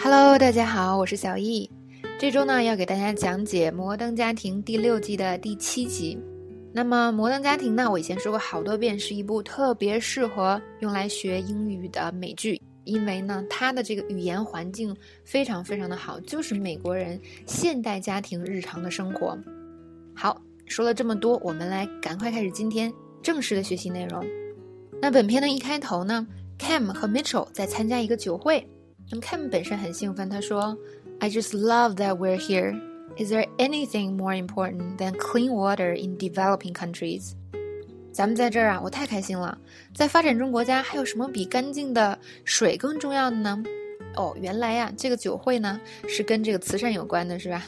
Hello，大家好，我是小易。这周呢，要给大家讲解《摩登家庭》第六季的第七集。那么，《摩登家庭》呢，我以前说过好多遍，是一部特别适合用来学英语的美剧，因为呢，它的这个语言环境非常非常的好，就是美国人现代家庭日常的生活。好，说了这么多，我们来赶快开始今天正式的学习内容。那本片的一开头呢，Cam 和 Mitchell 在参加一个酒会。那么 Cam 本身很兴奋，他说：“I just love that we're here. Is there anything more important than clean water in developing countries？” 咱们在这儿啊，我太开心了。在发展中国家，还有什么比干净的水更重要的呢？哦，原来呀，这个酒会呢是跟这个慈善有关的，是吧？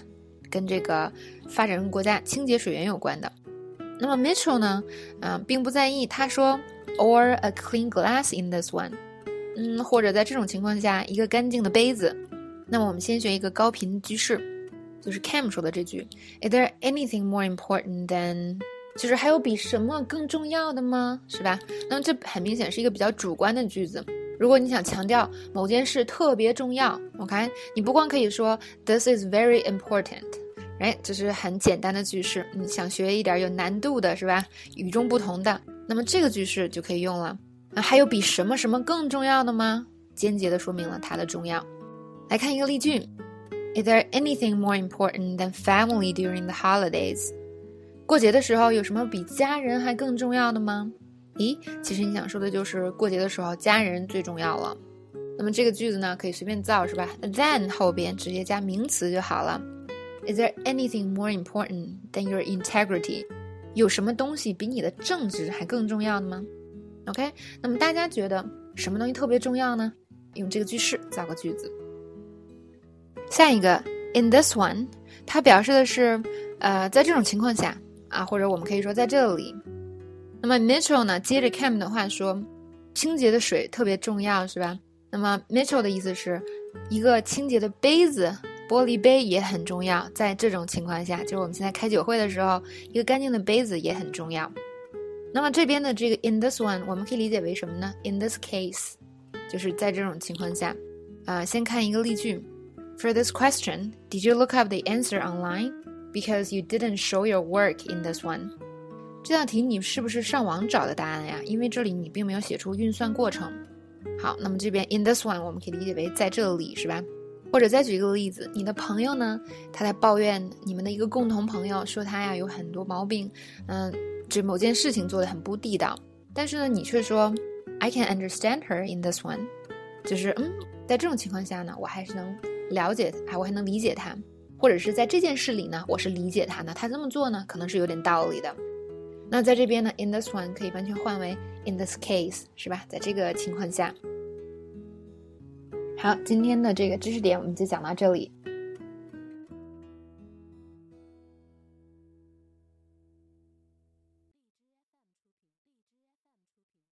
跟这个发展中国家清洁水源有关的。那么 Mitchell 呢，嗯，并不在意。他说。Or a clean glass in this one，嗯，或者在这种情况下，一个干净的杯子。那么我们先学一个高频句式，就是 Cam 说的这句：Is there anything more important than？就是还有比什么更重要的吗？是吧？那么这很明显是一个比较主观的句子。如果你想强调某件事特别重要，OK，你不光可以说 This is very important，哎，这是很简单的句式。你想学一点有难度的，是吧？与众不同的。那么这个句式就可以用了。那还有比什么什么更重要的吗？间接的说明了它的重要。来看一个例句：Is there anything more important than family during the holidays？过节的时候有什么比家人还更重要的吗？咦，其实你想说的就是过节的时候家人最重要了。那么这个句子呢，可以随便造是吧？Then 后边直接加名词就好了。Is there anything more important than your integrity？有什么东西比你的正直还更重要的吗？OK，那么大家觉得什么东西特别重要呢？用这个句式造个句子。下一个，in this one，它表示的是，呃，在这种情况下啊，或者我们可以说在这里。那么 Mitchell 呢，接着 Cam 的话说，清洁的水特别重要，是吧？那么 Mitchell 的意思是一个清洁的杯子。玻璃杯也很重要，在这种情况下，就是我们现在开酒会的时候，一个干净的杯子也很重要。那么这边的这个 in this one，我们可以理解为什么呢？In this case，就是在这种情况下，啊，先看一个例句。For this question, did you look up the answer online? Because you didn't show your work in this one。这道题你是不是上网找的答案呀？因为这里你并没有写出运算过程。好，那么这边 in this one，我们可以理解为在这里，是吧？或者再举一个例子，你的朋友呢，他在抱怨你们的一个共同朋友，说他呀有很多毛病，嗯，这某件事情做的很不地道。但是呢，你却说，I can understand her in this one，就是嗯，在这种情况下呢，我还是能了解他，我还能理解她，或者是在这件事里呢，我是理解她的，她这么做呢，可能是有点道理的。那在这边呢，in this one 可以完全换为 in this case，是吧？在这个情况下。好，今天的这个知识点我们就讲到这里。